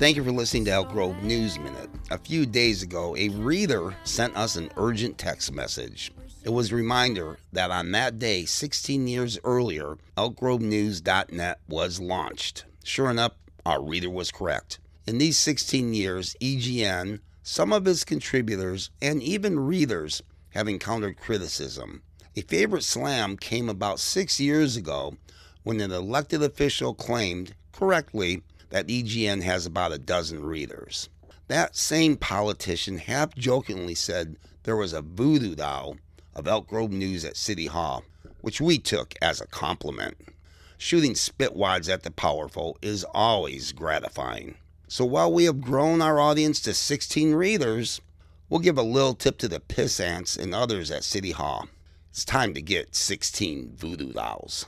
Thank you for listening to Elk Grove News Minute. A few days ago, a reader sent us an urgent text message. It was a reminder that on that day, 16 years earlier, elkgrovenews.net was launched. Sure enough, our reader was correct. In these 16 years, EGN, some of its contributors, and even readers have encountered criticism. A favorite slam came about six years ago when an elected official claimed, correctly, that EGN has about a dozen readers. That same politician half jokingly said there was a voodoo doll of Elk Grove News at City Hall, which we took as a compliment. Shooting spitwads at the powerful is always gratifying. So while we have grown our audience to 16 readers, we'll give a little tip to the piss ants and others at City Hall. It's time to get 16 voodoo dolls.